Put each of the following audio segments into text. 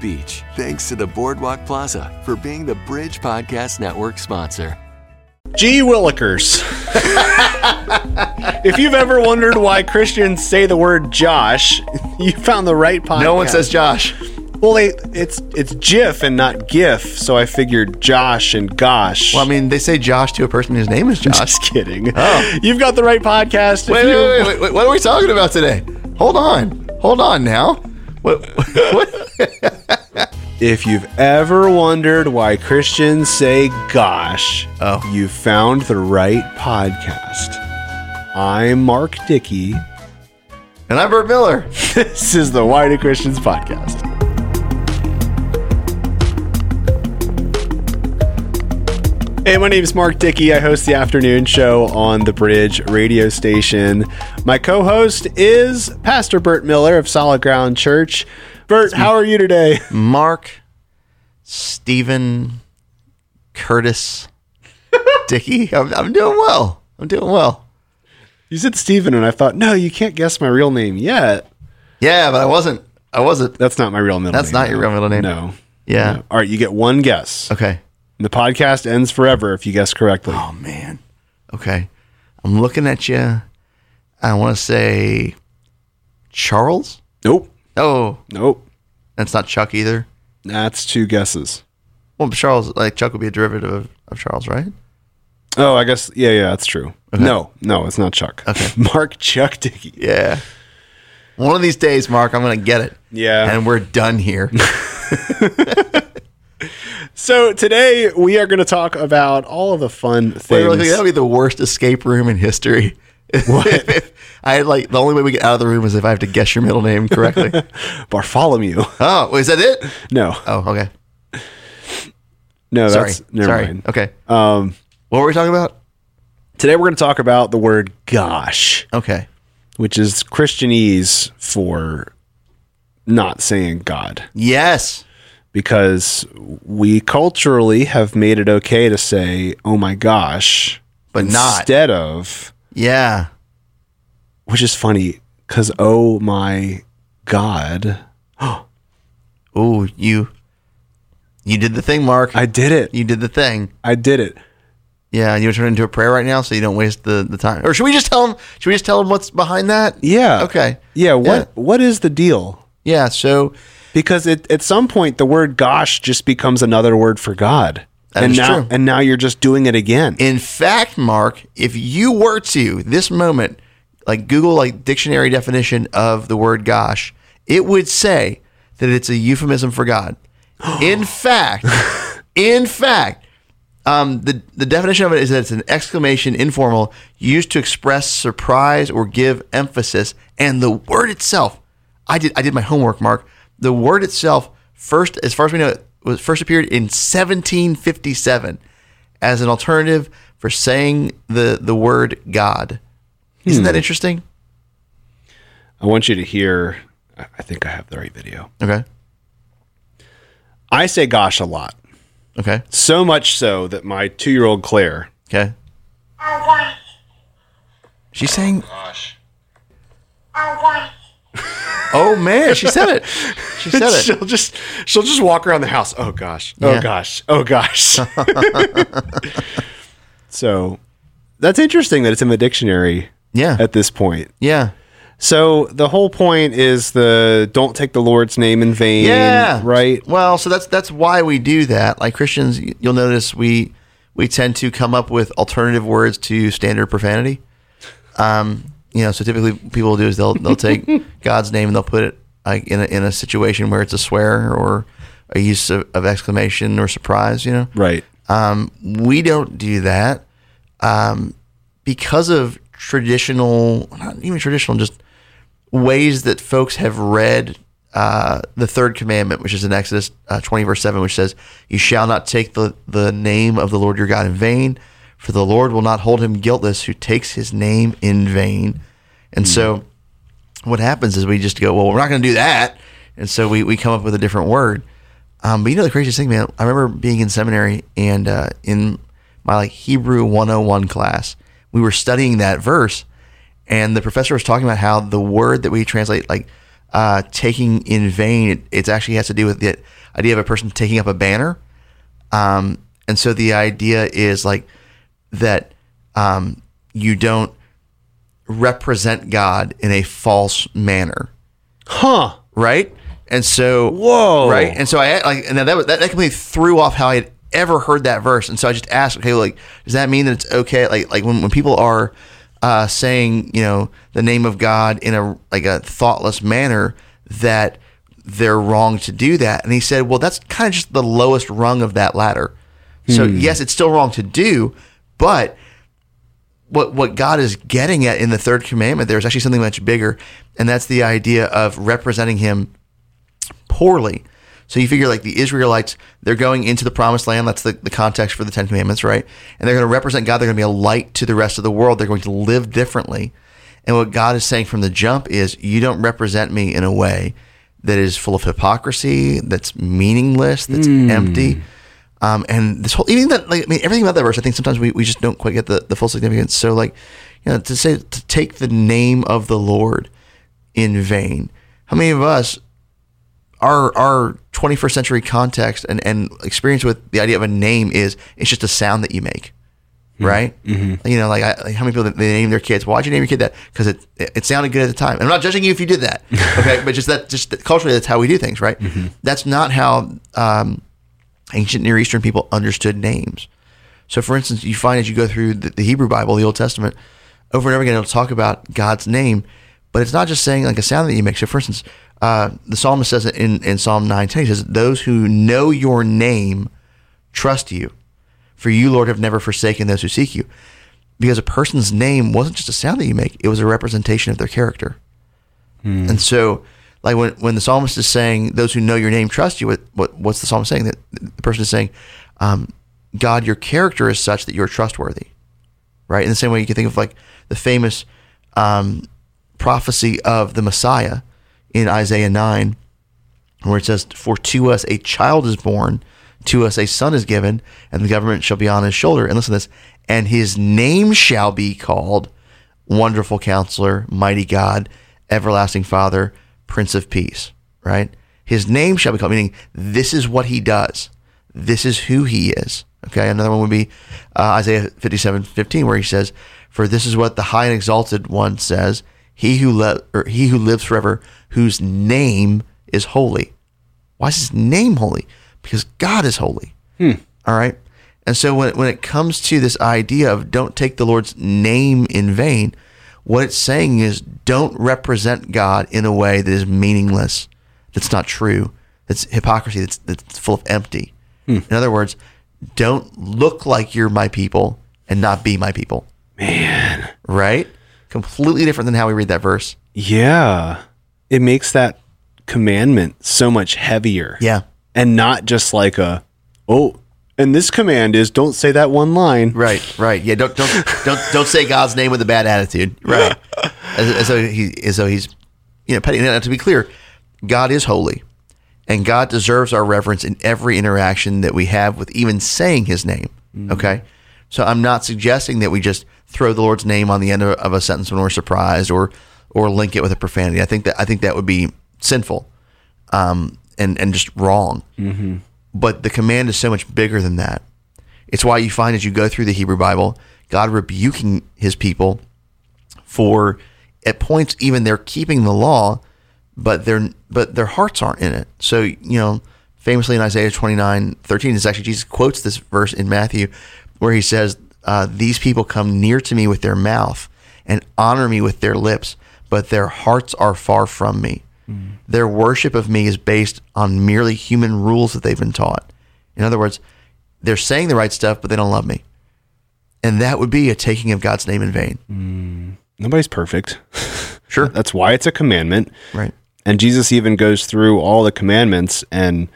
Beach. Thanks to the Boardwalk Plaza for being the Bridge Podcast Network sponsor. Gee Willikers. if you've ever wondered why Christians say the word Josh, you found the right podcast. No one says Josh. Well, they, it's it's GIF and not GIF, so I figured Josh and Gosh. Well, I mean, they say Josh to a person whose name is Josh. just kidding. Oh. You've got the right podcast. Wait, you- wait, wait, wait, wait. What are we talking about today? Hold on. Hold on now. What? what? If you've ever wondered why Christians say gosh, Oh. you found the right podcast. I'm Mark Dickey. and I'm Burt Miller. This is the Why Do Christians podcast. Hey, my name is Mark Dickey. I host the afternoon show on the Bridge radio station. My co host is Pastor Burt Miller of Solid Ground Church. Burt, how are you today? Mark, Stephen, Curtis, Dickey. I'm, I'm doing well. I'm doing well. You said Steven, and I thought, no, you can't guess my real name yet. Yeah, but I wasn't. I wasn't. That's not my real middle name. That's name. not your real middle name. No. Yeah. No. All right, you get one guess. Okay. The podcast ends forever if you guess correctly. Oh man. Okay. I'm looking at you. I want to say Charles. Nope. Oh, Nope. that's not Chuck either. That's two guesses. Well, Charles, like Chuck would be a derivative of, of Charles, right? Oh, I guess yeah, yeah, that's true. No, no, it's not Chuck. Okay. Mark Chuck Dickey. Yeah. One of these days, Mark, I'm going to get it. Yeah. And we're done here. So today we are going to talk about all of the fun Wait, things. really quick, that would be the worst escape room in history. What? I like the only way we get out of the room is if I have to guess your middle name correctly. Bartholomew. oh, wait, is that it? No, Oh, okay. no, Sorry. that's never Sorry. mind. Okay. Um, What were we talking about? today we're going to talk about the word "gosh," Okay. which is Christianese for not saying God, Yes. Because we culturally have made it okay to say "Oh my gosh," But not. instead of Yeah. which is funny because oh my god Oh, you you did the thing, Mark. i did it you did the thing. i did it Yeah, and you turn it into a prayer right now, so you don't waste the, the time. Or should we just tell them? Should we just tell them what's behind that? yeah Okay. yeah what Yeah. what is the deal Yeah. So because it, at some point the word gosh just becomes another word for god That and now true. and now you're just doing it again In fact, Mark, if you were to this moment, like Google like dictionary definition of the word gosh, it would say that it's a euphemism for God. In fact, in fact, um, the the definition of it is that it's an exclamation informal used to express surprise or give emphasis, and the word itself. I did I did my homework, Mark. The word itself first, as far as we know, was first appeared in 1757 as an alternative for saying the the word God. Isn't Hmm. that interesting? i want you to hear I I think i have the right video Okay. i say gosh a lot Okay. so much so that my two-year-old claire Okay. She's saying. Oh man, she said it. She said it. she'll just she'll just walk around the house. Oh gosh. Oh Yeah. gosh. Oh gosh. so that's interesting that it's in the dictionary Yeah. at this point. Yeah. So the whole point is the don't take the Lord's name in vain. Yeah. Right. Well, so that's that's why we do that. Like Christians, you'll notice we we tend to come up with alternative words to standard profanity. Um, you know, so typically people will do is they'll they'll take God's name and they'll put it like in a, in a situation where it's a swear or a use of, of exclamation or surprise. You know, Right. um, we don't do that um, because of traditional, not even traditional, just ways that folks have read uh, the third commandment, which is in Exodus uh, 20, verse 7, which says, You shall not take the, the name of the Lord your God in vain, for the Lord will not hold him guiltless who takes his name in vain. And so what happens is we just go, Well, we're not going to do that. And so we, we come up with a different word. Um, but you know the craziest thing, man. I remember being in seminary and uh, in my like Hebrew 101 class, we were studying that verse, and the professor was talking about how the word that we translate like uh, taking in vain, it, it actually has to do with the idea of a person taking up a banner. Um, and so the idea is like that um, you don't represent God in a false manner Huh. right? And so, Whoa. right? And so I like, and then that was- that, that completely threw off how I had ever heard that verse. And so I just asked, okay, like, does that mean that it's okay? Like, like when, when people are uh, saying, you know, the name of God in a like a thoughtless manner, that they're wrong to do that. And he said, well, that's kind of just the lowest rung of that ladder. So yes, it's still wrong to do, but what what God is getting at in the third commandment there is actually something much bigger, and that's the idea of representing Him poorly. So you figure like the Israelites, they're going into the promised land. That's the, the context for the Ten Commandments, right? And they're going to represent God. They're going to be a light to the rest of the world. They're going to live differently. And what God is saying from the jump is, you don't represent me in a way that is full of hypocrisy, that's meaningless, that's hmm. empty. Um, and this whole, even that, like, I mean, everything about that verse, I think sometimes we, we just don't quite get the, the full significance. So, like, you know, to say, to take the name of the Lord in vain. How many of us, our, our 21st century context and, and experience with the idea of a name is it's just a sound that you make, right? Mm-hmm. You know, like, I, like how many people they name their kids? Why'd you name your kid that? Because it, it sounded good at the time. I'm not judging you if you did that, okay? but just that, just culturally, that's how we do things, right? That's not how um, ancient Near Eastern people understood names. So, for instance, you find as you go through the, the Hebrew Bible, the Old Testament, over and over again, it'll talk about God's name, but it's not just saying like a sound that you make. So, for instance, uh, the psalmist says in, in Psalm 9:10. He says, "Those who know your name trust you, for you, Lord, have never forsaken those who seek you." Because a person's name wasn't just a sound that you make; it was a representation of their character. And so, like when, when the psalmist is saying, "Those who know your name trust you," what, what what's the psalmist saying? That the person is saying, um, "God, your character is such that you're trustworthy." Right. In the same way, you can think of like the famous um, prophecy of the Messiah in Isaiah nine, where it says, "For to us a child is born, to us a son is given, and the government shall be on his shoulder." And listen to this, and his name shall be called Wonderful Counselor, Mighty God, Everlasting Father, Prince of Peace. Right? His name shall be called, meaning this is what he does. This is who he is. Okay. Another one would be uh, Isaiah 57, 15, where he says, For this is what the high and exalted one says, he who, le- or he who lives forever, whose name is holy. Why is his name holy? Because God is holy. All right. And so when, when it comes to this idea of don't take the Lord's name in vain, what it's saying is don't represent God in a way that is meaningless, that's not true, that's hypocrisy, that's, that's full of empty. Hmm. In other words, don't look like you're my people and not be my people. Man. Right? Completely different than how we read that verse. Yeah. It makes that commandment so much heavier. Yeah. And not just like a, oh, and this command is don't say that one line. Right, right. Yeah, don't don't don't don't say God's name with a bad attitude. Right. As, as though he as though he's you know petty. Now, to be clear, God is holy, and God deserves our reverence in every interaction that we have with even saying His name. Okay. So I'm not suggesting that we just throw the Lord's name on the end of, of a sentence when we're surprised, or or link it with a profanity. I think that I think that would be sinful, um, and and just wrong. But the command is so much bigger than that. It's why you find as you go through the Hebrew Bible, God rebuking his people for at points even they're keeping the law, but their but their hearts aren't in it. So, you know, famously in Isaiah 29, 13, is actually Jesus quotes this verse in Matthew where he says, uh, These people come near to me with their mouth and honor me with their lips, but their hearts are far from me. Their worship of me is based on merely human rules that they've been taught. In other words, they're saying the right stuff, but they don't love me. And that would be a taking of God's name in vain. Nobody's perfect. Sure. That's why it's a commandment. Right. And Jesus even goes through all the commandments and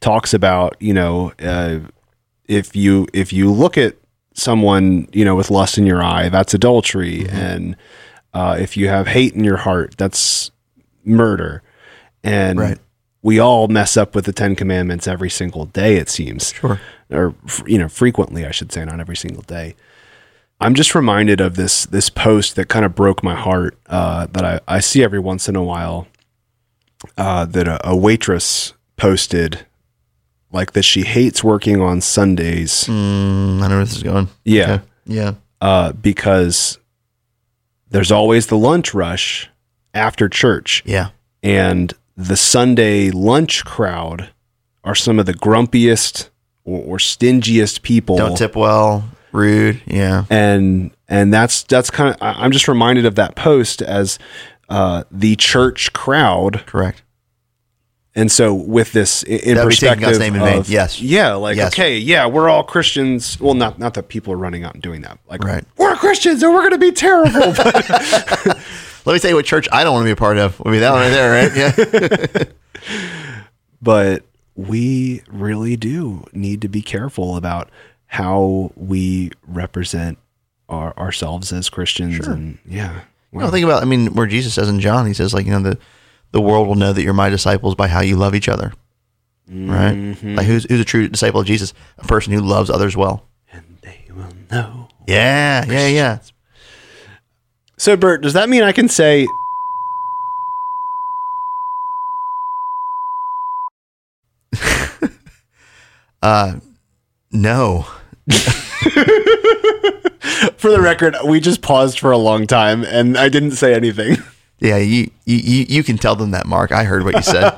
talks about, you know, uh, if you if you look at someone, you know, with lust in your eye, that's adultery, and uh, if you have hate in your heart, that's murder. And Right. we all mess up with the Ten Commandments every single day. It seems, Sure. or you know, frequently, I should say, not every single day. I'm just reminded of this this post that kind of broke my heart uh, that I, I see every once in a while. Uh, that a, a waitress posted, like that she hates working on Sundays. Mm, I know where this is going. Yeah, Okay. Yeah. uh, because there's always the lunch rush after church, Yeah. and the Sunday lunch crowd are some of the grumpiest or, or stingiest people. Don't tip well. Rude. Yeah. and and that's that's kind of I'm just reminded of that post as uh, the church crowd, Correct. and so with this in That would perspective, God's name in vain. of- Yes. yeah, like Yes. okay, yeah, we're all Christians. Well, not not that people are running out and doing that. Like, Right. we're Christians and we're going to be terrible. But Let me tell you what church I don't want to be a part of. Would be that one right there, right? Yeah. but we really do need to be careful about how we represent our, ourselves as Christians. And yeah, You know, think about, I mean, where Jesus says in John, he says, like, you know, the, the world will know that you're my disciples by how you love each other. Right? Mm-hmm. Like, who's, who's a true disciple of Jesus? A person who loves others well. and they will know. Yeah. Yeah. Yeah. So, Burt, does that mean I can say Uh, no. For the record, we just paused for a long time and I didn't say anything. Yeah. You, you, you can tell them that, Mark. I heard what you said.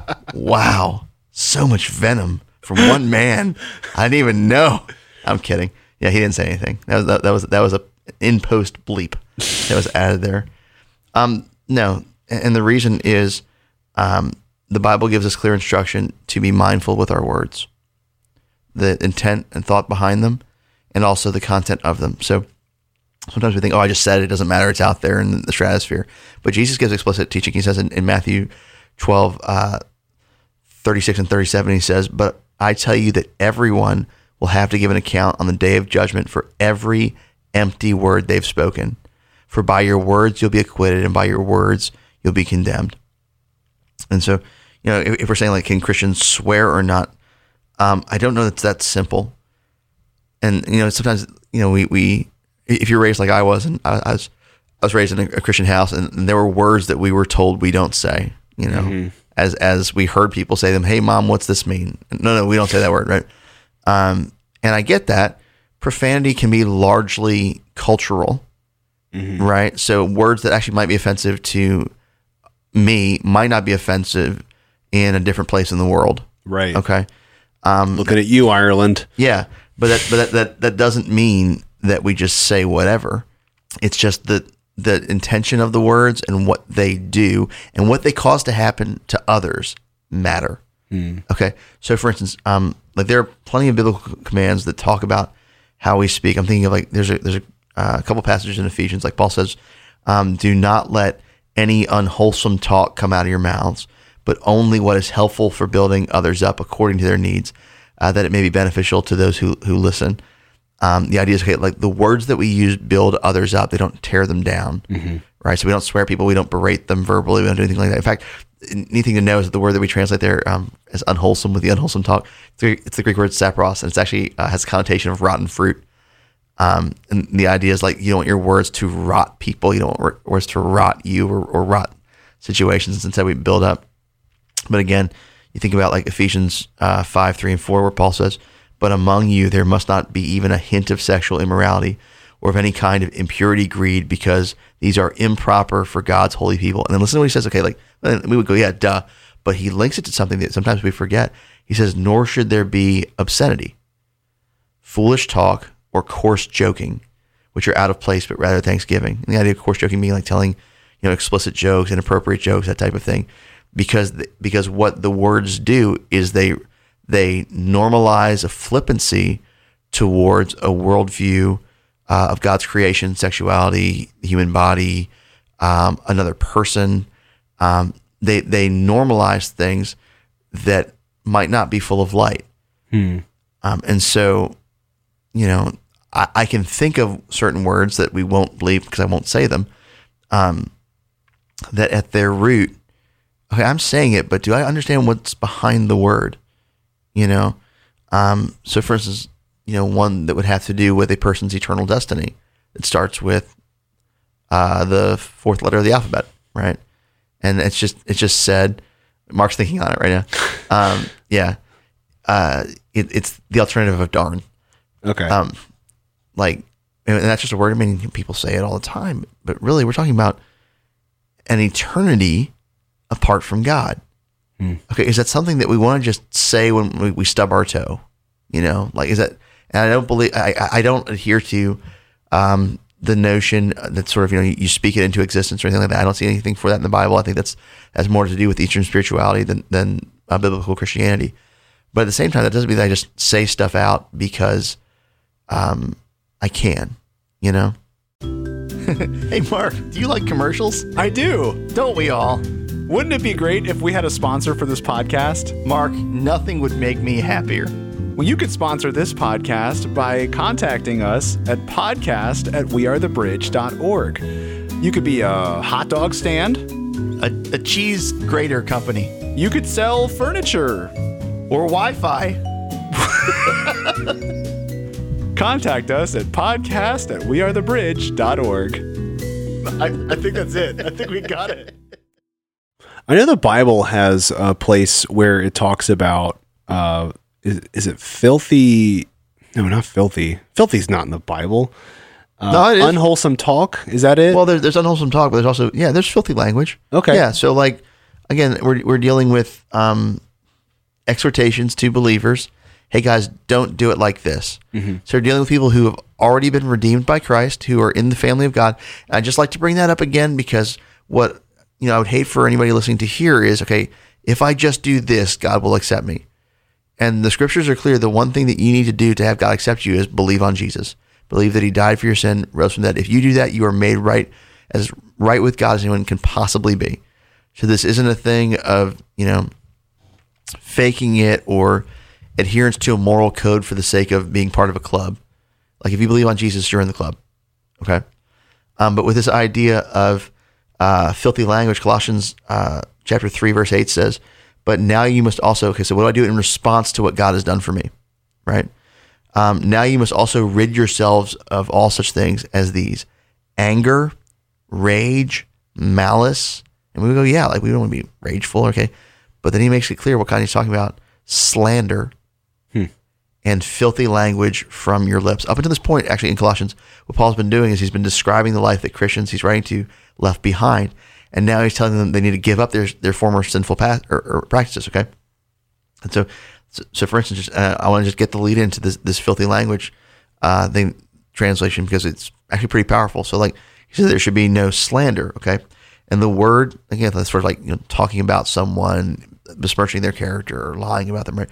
wow. So much venom from one man. I didn't even know. I'm kidding. Yeah. He didn't say anything. That was, that, that was, that was a in post bleep that was added there. Um, no, and the reason is um, the Bible gives us clear instruction to be mindful with our words, the intent and thought behind them, and also the content of them. So sometimes we think, oh, I just said it, it doesn't matter, it's out there in the stratosphere. But Jesus gives explicit teaching. He says in, in Matthew 12, uh, 36 and 37, he says, But I tell you that everyone will have to give an account on the day of judgment for every empty word they've spoken. For by your words you'll be acquitted, and by your words you'll be condemned. And so, you know, if, if we're saying like, can Christians swear or not? Um, I don't know that it's that simple. And you know, sometimes you know, we we if you're raised like I was, and I, I was I was raised in a, a Christian house, and, and there were words that we were told we don't say. You know, as as we heard people say them, "Hey, mom, what's this mean?" No, no, we don't say that word, right? Um, and I get that profanity can be largely cultural, Mm-hmm. right? So words that actually might be offensive to me might not be offensive in a different place in the world. Right. Okay. Um, Looking at you, Ireland. Yeah, but that but that, that that doesn't mean that we just say whatever. It's just the the intention of the words and what they do and what they cause to happen to others matter. Hmm. Okay, so for instance, um, like there are plenty of biblical commands that talk about how we speak. I'm thinking of like there's a there's a, uh, a couple passages in Ephesians, like Paul says, um, "Do not let any unwholesome talk come out of your mouths, but only what is helpful for building others up according to their needs, uh, that it may be beneficial to those who who listen." Um, the idea is okay, like the words that we use build others up; they don't tear them down, right? So we don't swear people, we don't berate them verbally, we don't do anything like that. In fact, anything to know is that the word that we translate there um, as unwholesome with the unwholesome talk, it's the, it's the Greek word sapros, and it's actually uh, has a connotation of rotten fruit. Um, and the idea is like you don't want your words to rot people, you don't want words to rot you or, or rot situations. Instead, we build up. But again, you think about like Ephesians uh, 5, 3, and 4, where Paul says, But among you there must not be even a hint of sexual immorality or of any kind of impurity, greed, because these are improper for God's holy people. And then listen to what he says. Okay, like we would go, yeah, duh. But he links it to something that sometimes we forget. He says, Nor should there be obscenity, foolish talk, or coarse joking, which are out of place, but rather thanksgiving. And the idea of coarse joking being like telling, you know, explicit jokes, inappropriate jokes, that type of thing, because th- because what the words do is they they normalize a flippancy towards a worldview uh, of God's creation, sexuality, the human body, um, another person. Um, they they normalize things that might not be full of light. Um, and so, you know, I, I can think of certain words that we won't believe because I won't say them. Um, that at their root, okay, I'm saying it, but do I understand what's behind the word? You know, um, so for instance, you know, one that would have to do with a person's eternal destiny. It starts with uh, the fourth letter of the alphabet, right? And it's just it's just said. Mark's thinking on it right now. Um, yeah, uh, it, it's the alternative of darn. Okay. Um, like, and that's just a word. I mean, people say it all the time, but really, we're talking about an eternity apart from God. Okay, is that something that we want to just say when we, we stub our toe? You know, like is that? And I don't believe I I- I don't adhere to um, the notion that sort of you know you speak it into existence or anything like that. I don't see anything for that in the Bible. I think that's has more to do with Eastern spirituality than than uh, biblical Christianity. But at the same time, that doesn't mean that I just say stuff out because um, I can. You know. hey, Mark, do you like commercials? I do. Don't we all? Wouldn't it be great if we had a sponsor for this podcast? Mark, nothing would make me happier. Well, you could sponsor this podcast by contacting us at podcast at wearethebridge.org. You could be a hot dog stand. A, a cheese grater company You could sell furniture. or Wi Fi. Contact us at podcast at wearethebridge.org. I, I think that's it. I think we got it. I know the Bible has a place where it talks about uh is, is it filthy no not filthy filthy's not in the Bible uh, No, unwholesome talk is that it Well, there's, there's unwholesome talk, but there's also, yeah, there's filthy language. Okay. Yeah. So, like, again, we're, we're dealing with um, exhortations to believers. Hey, guys, don't do it like this. Mm-hmm. So, we're dealing with people who have already been redeemed by Christ, who are in the family of God. And I just like to bring that up again because what, you know, I would hate for anybody listening to hear is, okay, if I just do this, God will accept me. And the scriptures are clear. The one thing that you need to do to have God accept you is believe on Jesus. Believe that he died for your sin, rose from dead. If you do that, you are made right as right with God as anyone can possibly be. So this isn't a thing of, you know, faking it or adherence to a moral code for the sake of being part of a club. Like if you believe on Jesus, you're in the club. Okay. Um, but with this idea of uh, filthy language, Colossians uh, chapter 3, verse 8 says, But now you must also, okay, so what do I do in response to what God has done for me? Right? Um, now you must also rid yourselves of all such things as these anger, rage, malice. And we go, yeah, like we don't want to be rageful, okay? But then he makes it clear what kind he's talking about slander and filthy language from your lips. Up until this point, actually, in Colossians, what Paul's been doing is he's been describing the life that Christians he's writing to left behind. And now he's telling them they need to give up their, their former sinful path or, or practices, okay? And so, so, so for instance, just, uh, I want to just get the lead into this, this filthy language uh, thing translation because it's actually pretty powerful. So, like he said, there should be no slander. Okay, and the word again, that's sort of like you know talking about someone, besmirching their character or lying about them. Right?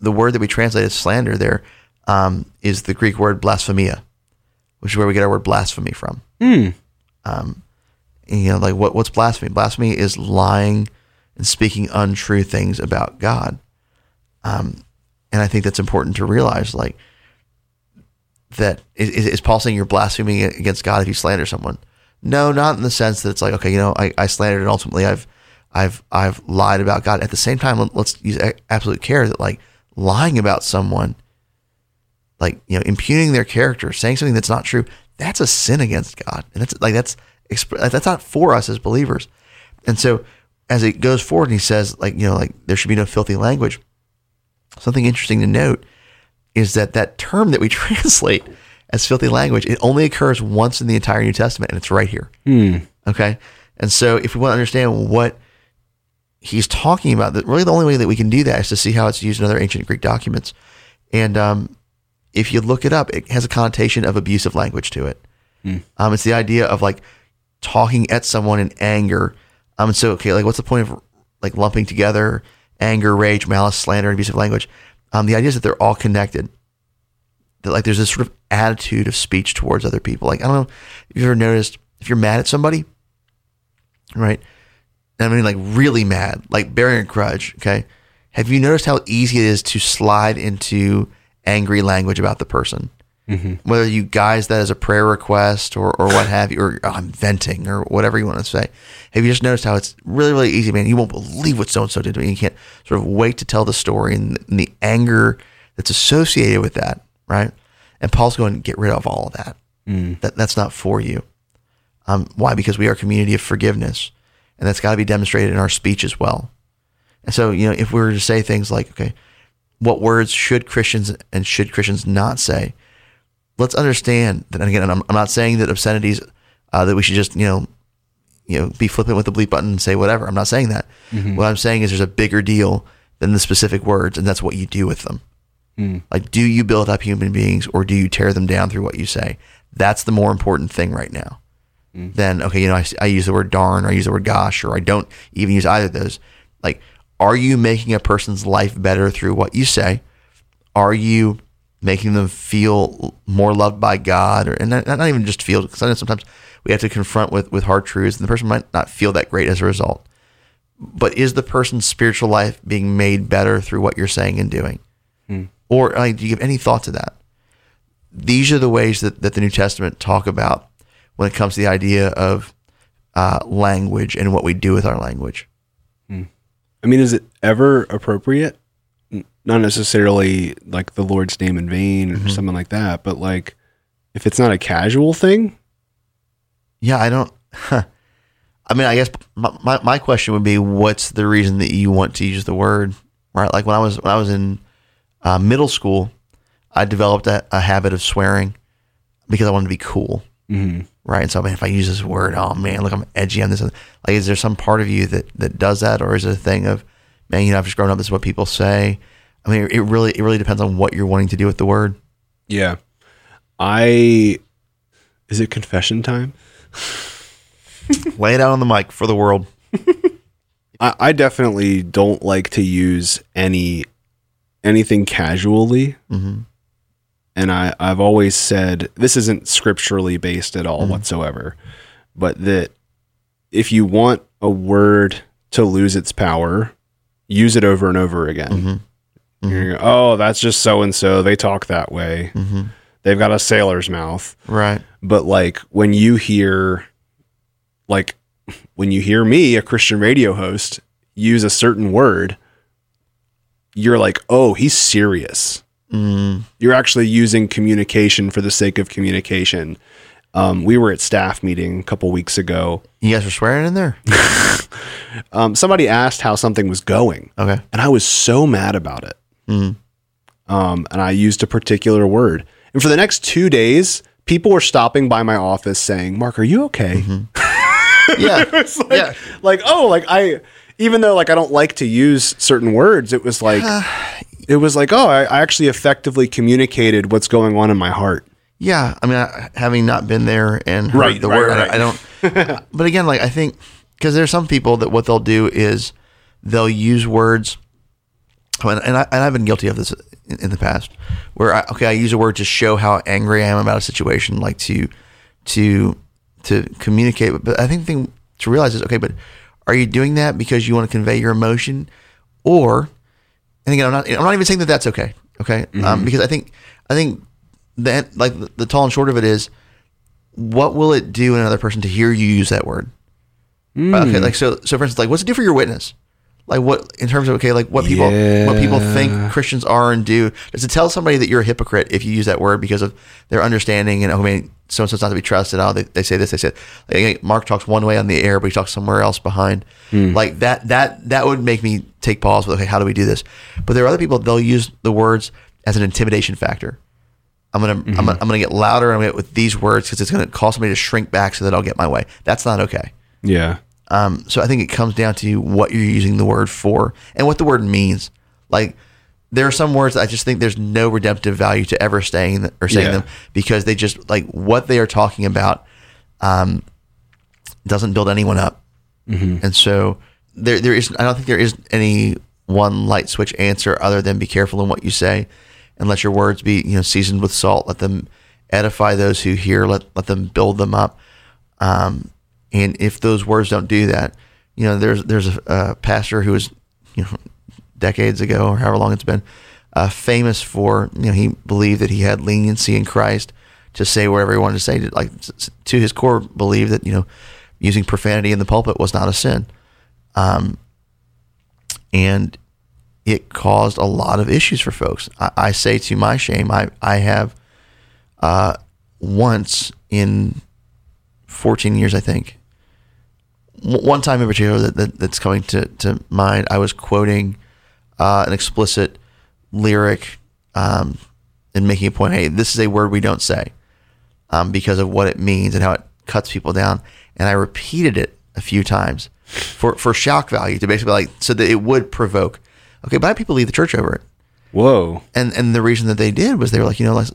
The word that we translate as slander there um, is the Greek word blasphemia, which is where we get our word blasphemy from. Um, you know, like what what's blasphemy? Blasphemy is lying and speaking untrue things about God. Um, and I think that's important to realize, like that is, is Paul saying you're blaspheming against God if you slander someone? No, not in the sense that it's like, okay, you know, I, I slandered and ultimately I've, I've, I've lied about God. At the same time, let- let's use absolute care that like lying about someone, like, you know, impugning their character, saying something that's not true, that's a sin against God. And that's like, that's, that's not for us as believers. And so as it goes forward and he says like, you know, like there should be no filthy language. Something interesting to note is that that term that we translate as filthy language, it only occurs once in the entire New Testament, and it's right here. Hmm. Okay. And so if we want to understand what he's talking about, that really the only way that we can do that is to see how it's used in other ancient Greek documents. And um, if you look it up, it has a connotation of abusive language to it. Um, it's the idea of like talking at someone in anger. Um, and so, okay, like what's the point of like lumping together anger, rage, malice, slander, and abusive language? Um, the idea is that they're all connected. That like there's this sort of attitude of speech towards other people. Like I don't know if you've ever noticed if you're mad at somebody, right? I mean like really mad, like bearing a grudge, okay? Have you noticed how easy it is to slide into angry language about the person? Whether you guise that as a prayer request or, or what have you, or oh, I'm venting or whatever you want to say. Have you just noticed how it's really, really easy, man? You won't believe what so and so did to me. You can't sort of wait to tell the story and, and the anger that's associated with that, right? And Paul's going to get rid of all of that. That that's not for you. Um, why? Because we are a community of forgiveness, and that's got to be demonstrated in our speech as well. And so, you know, if we were to say things like, okay, what words should Christians and should Christians not say? Let's understand that. And again, I'm, I'm not saying that obscenities uh, that we should just, you know, you know, be flippant with the bleep button and say whatever. I'm not saying that. What I'm saying is there's a bigger deal than the specific words, and that's what you do with them. Like, do you build up human beings or do you tear them down through what you say? That's the more important thing right now. Mm-hmm. Then, okay, you know, I, I use the word darn or I use the word gosh or I don't even use either of those. Like, are you making a person's life better through what you say? Are you making them feel more loved by God or, and not, not even just feel, because I know sometimes we have to confront with, with hard truths and the person might not feel that great as a result. But is the person's spiritual life being made better through what you're saying and doing? Hmm. Or like, do you give any thought to that? These are the ways that, that the New Testament talk about when it comes to the idea of uh, language and what we do with our language. I mean, is it ever appropriate? Not necessarily like the Lord's name in vain or something like that, but like if it's not a casual thing, Yeah, I don't. I mean, I guess my, my, my question would be, what's the reason that you want to use the word? Right? Like when I was when I was in uh, middle school, I developed a, a habit of swearing because I wanted to be cool. Mhm. Right? And so, man, if I use this word, oh man, look, I'm edgy on this. Like, is there some part of you that that does that, or is it a thing of, man, you know, I've just grown up. This is what people say. I mean, it really it really depends on what you're wanting to do with the word. yeah. I is it confession time? Lay it out on the mic for the world. I, I definitely don't like to use any anything casually. And I, I've always said this isn't scripturally based at all mm-hmm. whatsoever, but that if you want a word to lose its power, use it over and over again. Mm-hmm. Gonna mm-hmm. go, oh, that's just so and so. They talk that way. They've got a sailor's mouth. Right. But like when you hear, like when you hear me, a Christian radio host, use a certain word, you're like, oh, he's serious. You're actually using communication for the sake of communication. Um, we were at staff meeting a couple weeks ago. You guys were swearing in there. Um, somebody asked how something was going, Okay. and I was so mad about it. Um, and I used a particular word. And for the next two days, people were stopping by my office saying, "Mark, are you okay?" Yeah. It's like, Yeah. like, oh, like I, even though like I don't like to use certain words, it was like, it was like, oh, I, I actually effectively communicated what's going on in my heart. Yeah, I mean, I, having not been there and heard Right, the right, word, I- I, don't. but again, like I think because there's some people that what they'll do is they'll use words, and, and, I, and I've been guilty of this in, in the past, where I, okay, I use a word to show how angry I am about a situation, like to to to communicate. But I think the thing to realize is okay, but are you doing that because you want to convey your emotion, or and again, I'm not. I'm not even saying that that's okay. Okay, um, mm-hmm. because I think I think that like the, the tall and short of it is, what will it do in another person to hear you use that word? Uh, okay, mm. like so. So for instance, like what's it do for your witness? Like what in terms of okay, like what people what people think Christians are and do? Does it tell somebody that you're a hypocrite if you use that word because of their understanding and oh man, so and so's not to be trusted? Oh, they, they say this, they said. Like, Mark talks one way on the air, but he talks somewhere else behind. Hmm. Like that that that would make me take pause with okay, how do we do this? But there are other people they'll use the words as an intimidation factor. I'm gonna, I'm mm-hmm. gonna I'm gonna get louder. I'm gonna get with these words because it's gonna cause somebody to shrink back so that I'll get my way. That's not okay. Yeah. Um, so I think it comes down to what you're using the word for and what the word means. Like there are some words I just think there's no redemptive value to ever saying or saying Yeah. them because they just like what they are talking about um, doesn't build anyone up. And so there there is I don't think there is any one light switch answer other than be careful in what you say and let your words be you know seasoned with salt. Let them edify those who hear. Let let them build them up. Um, and if those words don't do that, You know, there's there's a, a pastor who was, you know, decades ago or however long it's been, uh, famous for you know he believed that he had leniency in Christ to say whatever he wanted to say. To, like to his core, believed that you know using profanity in the pulpit was not a sin, um, and it caused a lot of issues for folks. I, I say to my shame, I I have uh, once in 14 years, I think. One time in particular that, that, that's coming to, to mind, I was quoting uh, an explicit lyric um, and making a point hey, this is a word we don't say um, because of what it means and how it cuts people down. And I repeated it a few times for, for shock value to basically like, so that it would provoke. Okay, but people leave the church over it Whoa. and and the reason that they did was they were like, you know, like,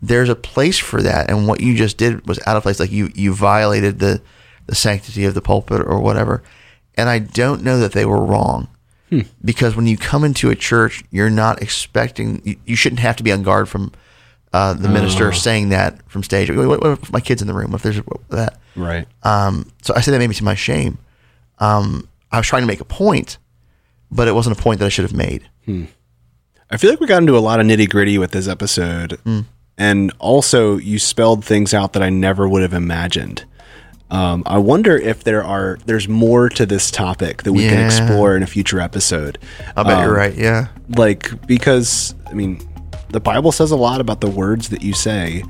there's a place for that, and what you just did was out of place. Like you you violated the the sanctity of the pulpit or whatever. And I don't know that they were wrong because when you come into a church, you're not expecting. You, you shouldn't have to be on guard from uh, the minister saying that from stage. What, what, if my kid's in the room? If there's that? Right. Um, so I say that maybe to my shame. Um, I was trying to make a point, but it wasn't a point that I should have made. I feel like we got into a lot of nitty gritty with this episode. And also, you spelled things out that I never would have imagined. Um, I wonder if there are there's more to this topic that we can explore in a future episode. I bet you're Um, right. Yeah. Like because I mean, the Bible says a lot about the words that you say,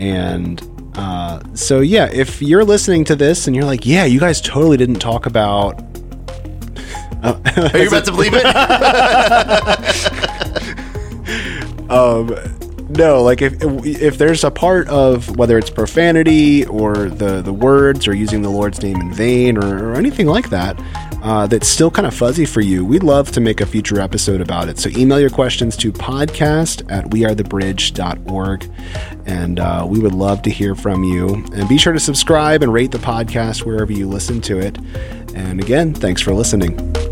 and uh, so yeah, if you're listening to this and you're like, yeah, you guys totally didn't talk about Are you about to believe it? No, like if if there's a part of whether it's profanity or the the words or using the Lord's name in vain or, or anything like that, uh, that's still kind of fuzzy for you, we'd love to make a future episode about it. So email your questions to podcast at wearethebridge.org, and uh, we would love to hear from you. And be sure to subscribe and rate the podcast wherever you listen to it. And again, thanks for listening.